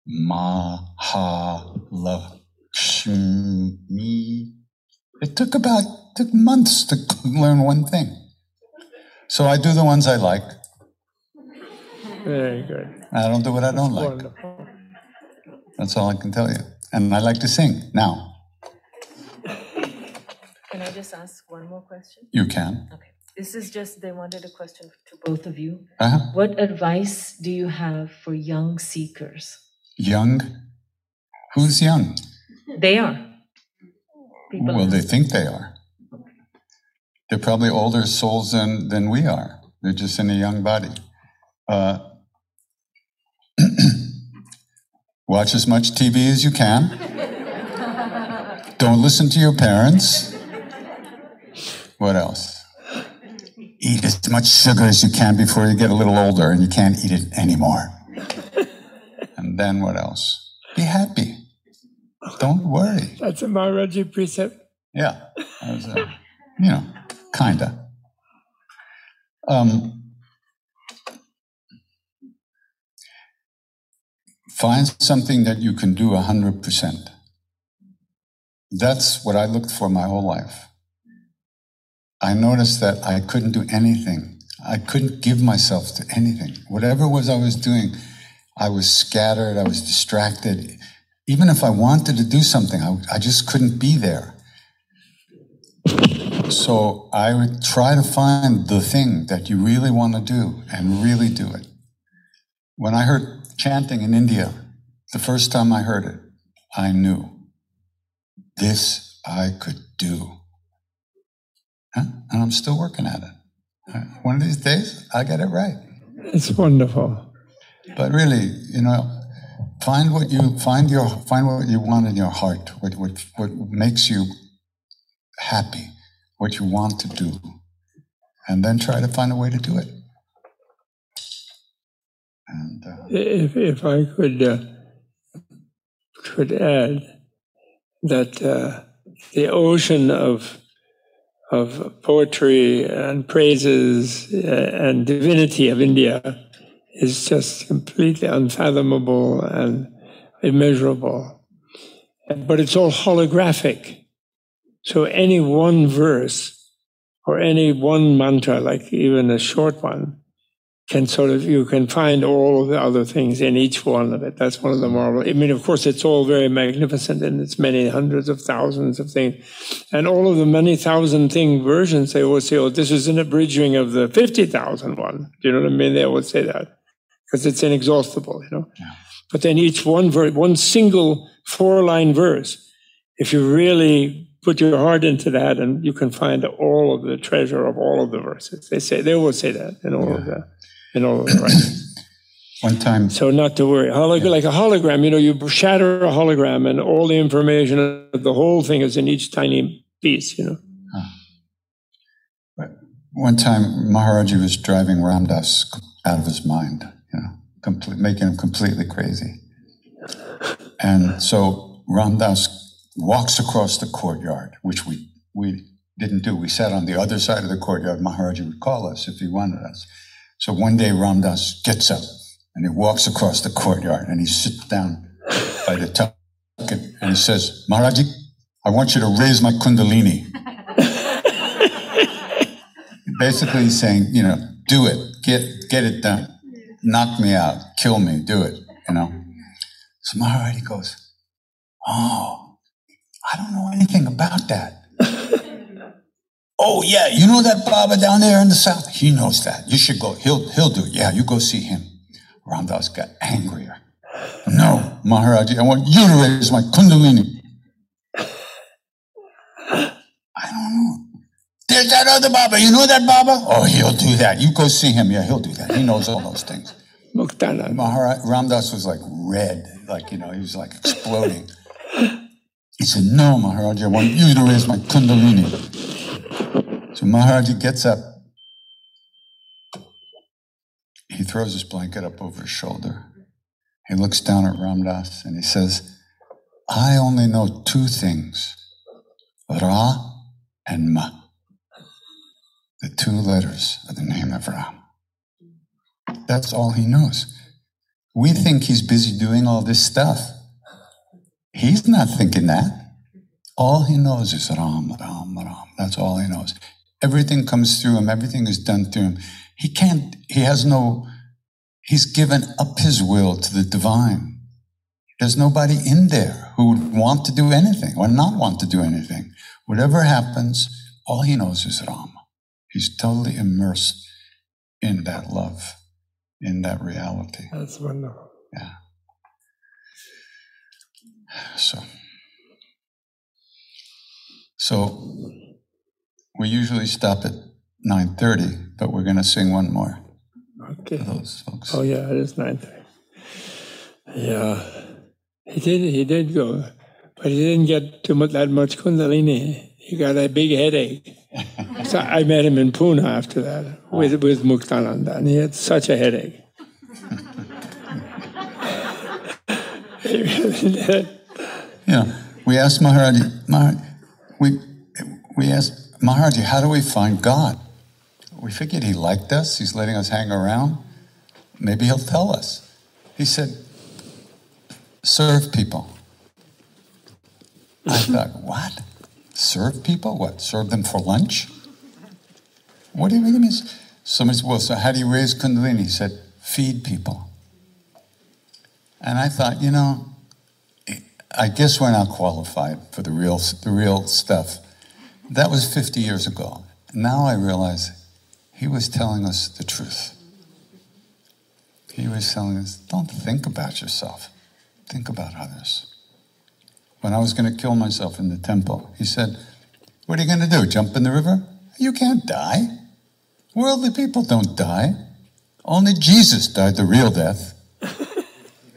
[SPEAKER 2] Ma Ha La Shmi. It took about took months to [LAUGHS] learn one thing. So I do the ones I like.
[SPEAKER 4] Very good.
[SPEAKER 2] I don't do what I don't like.
[SPEAKER 4] Wonderful.
[SPEAKER 2] That's all I can tell you. And I like to sing. Now
[SPEAKER 5] Can I just ask one more question?
[SPEAKER 2] you can.
[SPEAKER 5] Okay. This is just, they wanted a question to both of you.
[SPEAKER 2] Uh-huh.
[SPEAKER 5] What advice do you have for young seekers?
[SPEAKER 2] Young. Who's young?
[SPEAKER 5] They are. People
[SPEAKER 2] Well, they think they are. They're probably older souls than, than we are. They're just in a young body. Uh, [CLEARS THROAT] watch as much TV as you can. Don't listen to your parents. What else? Eat as much sugar as you can before you get a little older and you can't eat it anymore. And then what else? Be happy. Don't worry.
[SPEAKER 4] That's a Maharaji precept.
[SPEAKER 2] Yeah, was, uh, you know, kinda. Um, find something that you can do hundred percent. that's what I looked for my whole life. I noticed that I couldn't do anything. I couldn't give myself to anything. Whatever it was I was doing, I was scattered, I was distracted. Even if I wanted to do something, I, I just couldn't be there. So I would try to find the thing that you really want to do and really do it. When I heard chanting in India, the first time I heard it, I knew this I could do. And I'm still working at it. One of these days, I get it right.
[SPEAKER 4] It's wonderful.
[SPEAKER 2] But really, you know, find what you find your find what you want in your heart, what what what makes you happy, what you want to do, and then try to find a way to do it.
[SPEAKER 4] And uh, if if I could uh, could add that uh, the ocean of of poetry and praises uh, and divinity of India is just completely unfathomable and immeasurable. But it's all holographic. So any one verse or any one mantra, like even a short one, can sort of you can find all of the other things in each one of it. That's one of the marvels. I mean, of course, it's all very magnificent, and it's many hundreds of thousands of things, and all of the many thousand thing versions. They always say, "Oh, this is an abridging of the fifty thousand one." Do you know what I mean? They always say that because it's inexhaustible, you know. Yeah. But then each one verse, one single four-line verse, if you really put your heart into that, and you can find all of the treasure of all of the verses. They say they will say that in all yeah. of that you know, right.
[SPEAKER 2] One time.
[SPEAKER 4] So not to worry. Holog- yeah. Like a hologram, you know, you shatter a hologram and all the information of the whole thing is in each tiny piece, you know.
[SPEAKER 2] Huh. One time, Maharaji was driving Ram Dass out of his mind, you know, complete, making him completely crazy. And so Ram Dass walks across the courtyard, which we, we didn't do. We sat on the other side of the courtyard. Maharaji would call us if he wanted us. So one day Ram Dass gets up and he walks across the courtyard and he sits down by the top and he says, Maharaji, I want you to raise my kundalini. [LAUGHS] Basically he's saying, you know, do it, get, get it done. Knock me out, kill me, do it, you know. So Maharaji goes, oh, I don't know anything about that. [LAUGHS] Oh yeah, you know that Baba down there in the south? He knows that. You should go. He'll he'll do it. Yeah, you go see him. Ram Dass got angrier. No, Maharaji, I want you to raise my kundalini. I don't know. There's that other Baba. You know that Baba? Oh, he'll do that. You go see him. Yeah, he'll do that. He knows all those things. Maharaj Ram Dass was like red, like you know, he was like exploding. He said, "No, Maharaj, I want you to raise my kundalini." So Maharaj gets up. He throws his blanket up over his shoulder. He looks down at Ram Dass and he says, I only know two things Ra and Ma. The two letters of the name of Ram. That's all he knows. We think he's busy doing all this stuff. He's not thinking that. All he knows is Ram, Ram, Ram. That's all he knows. Everything comes through him. Everything is done through him. He can't, he has no, he's given up his will to the divine. There's nobody in there who would want to do anything or not want to do anything. Whatever happens, all he knows is Rama. He's totally immersed in that love, in that reality.
[SPEAKER 4] That's wonderful.
[SPEAKER 2] Yeah. So, so we usually stop at 9.30, but we're going to sing one more.
[SPEAKER 4] Okay. those folks. Oh, yeah, it is 9.30. Yeah. He did, he did go, but he didn't get too much, that much kundalini. He got a big headache. So I met him in Pune after that oh. with, with Muktananda, and he had such a headache.
[SPEAKER 2] he really did. Yeah, we asked Maharaji, Maharaj, we, we asked Maharaji, how do we find God? We figured he liked us, he's letting us hang around. Maybe he'll tell us. He said, serve people.
[SPEAKER 6] I thought, what? Serve people? What? Serve them for lunch? What do you really mean? Somebody said, well, so how do you raise Kundalini? He said, feed people. And I thought, you know, I guess we're not qualified for the real, the real stuff. That was 50 years ago. Now I realize he was telling us the truth. He was telling us, don't think about yourself, think about others. When I was going to kill myself in the temple, he said, What are you going to do? Jump in the river? You can't die. Worldly people don't die. Only Jesus died the real death.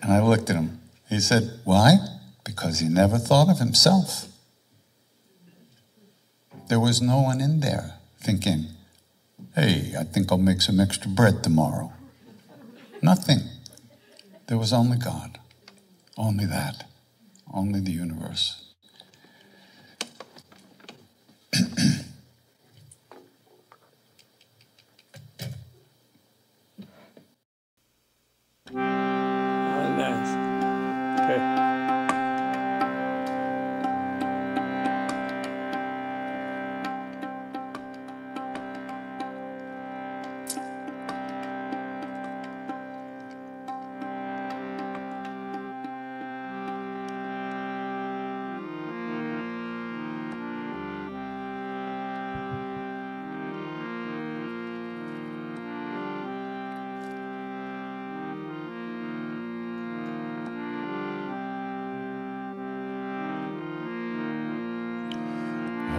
[SPEAKER 6] and I looked at him. He said, Why? Because he never thought of himself. There was no one in there thinking, hey, I think I'll make some extra bread tomorrow. Nothing. There was only God. Only that. Only the universe.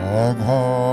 [SPEAKER 6] Long haul.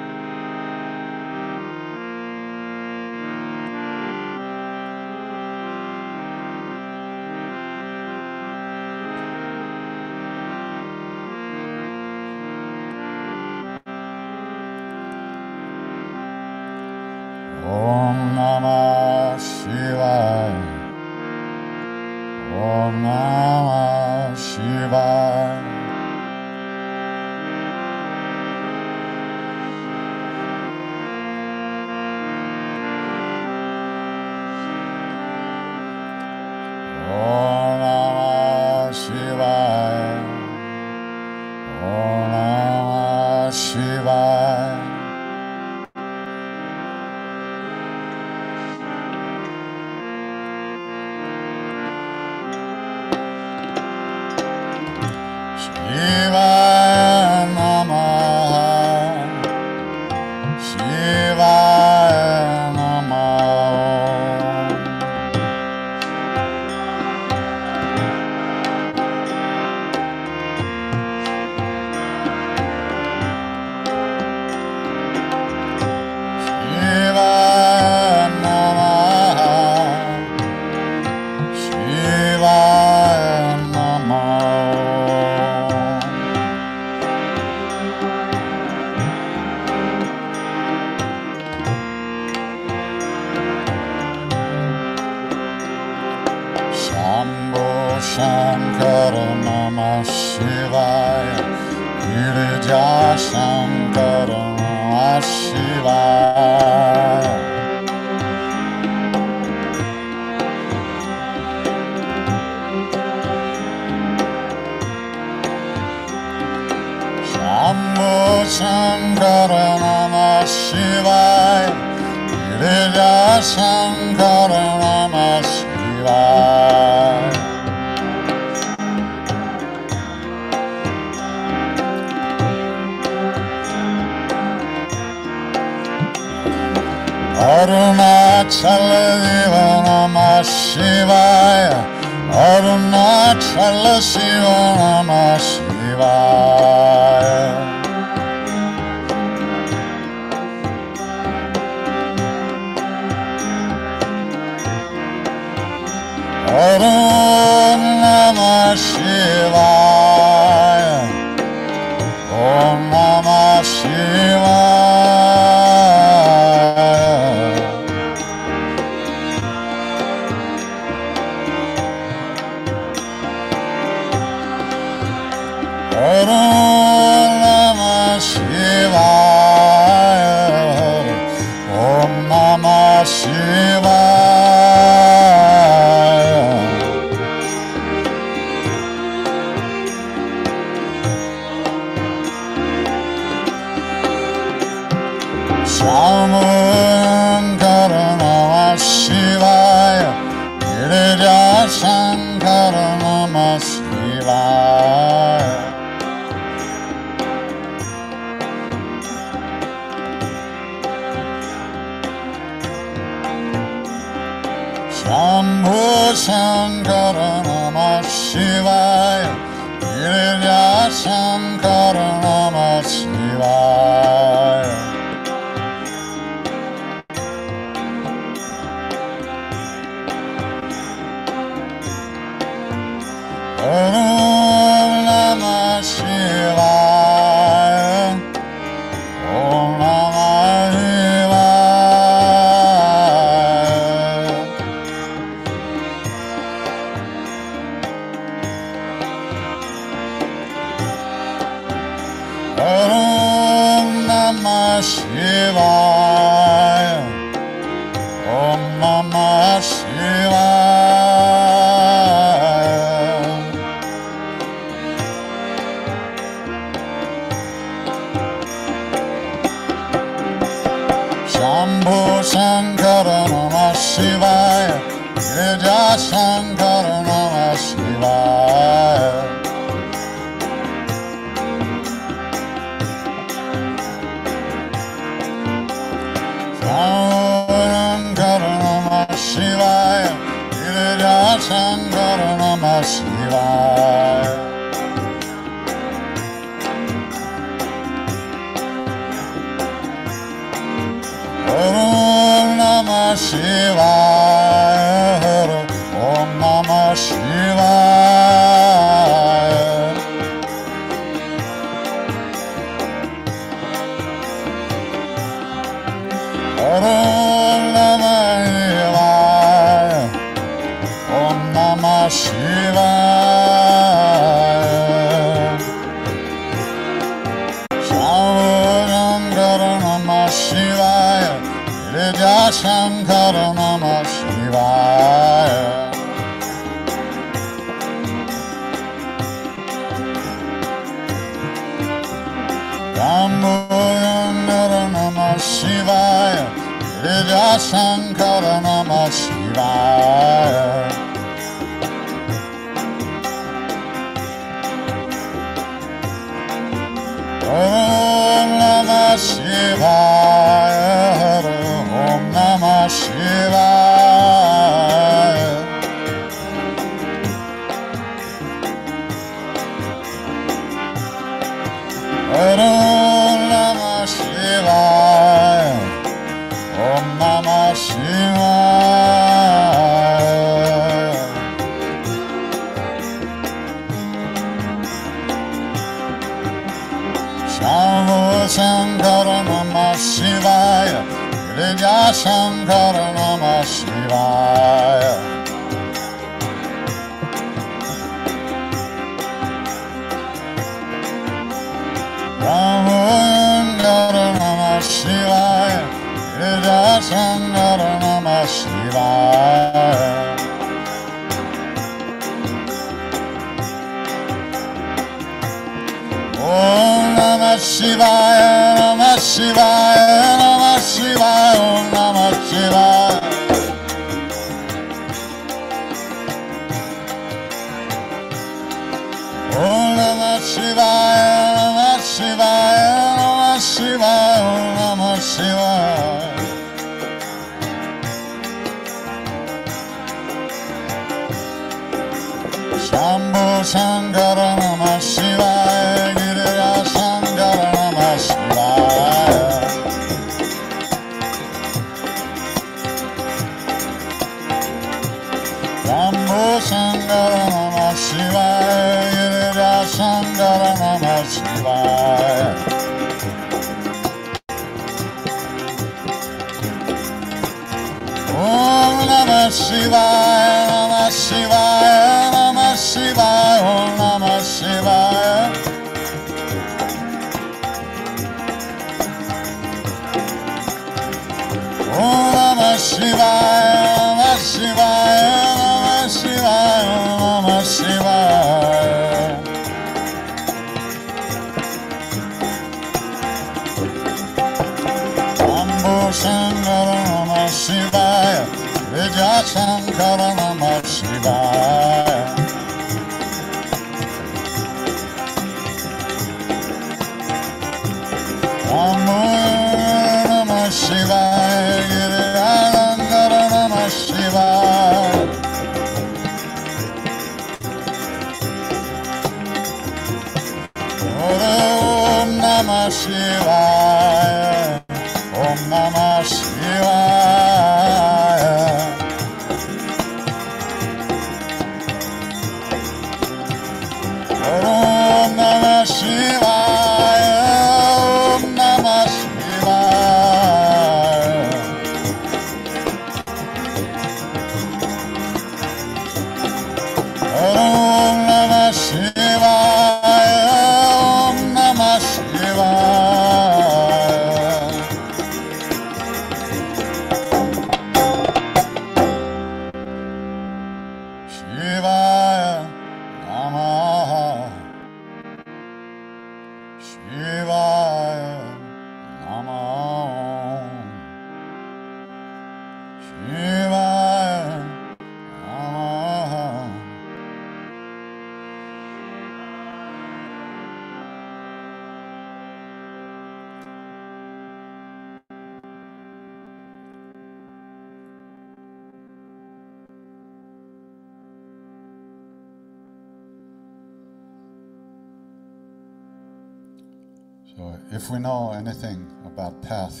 [SPEAKER 6] we know anything about path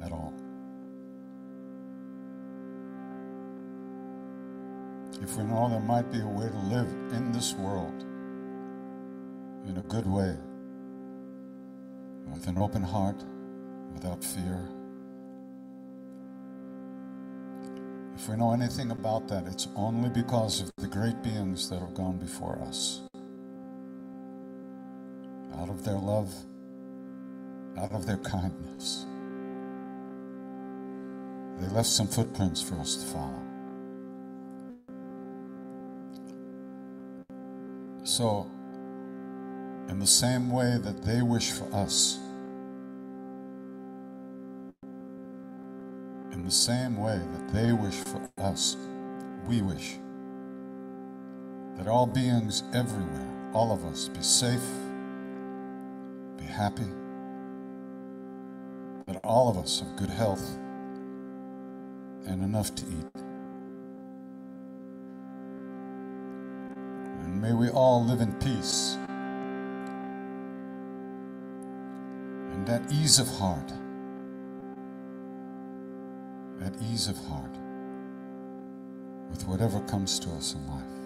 [SPEAKER 6] at all. If we know there might be a way to live in this world in a good way, with an open heart, without fear. If we know anything about that, it's only because of the great beings that have gone before us. Out of their love, out of their kindness. They left some footprints for us to follow. So,
[SPEAKER 2] in the same way that they wish for us, in the same way that they wish for us, we wish that all beings everywhere, all of us, be safe, be happy that all of us have good health and enough to eat. And may we all live in peace and at ease of heart. At ease of heart with whatever comes to us in life.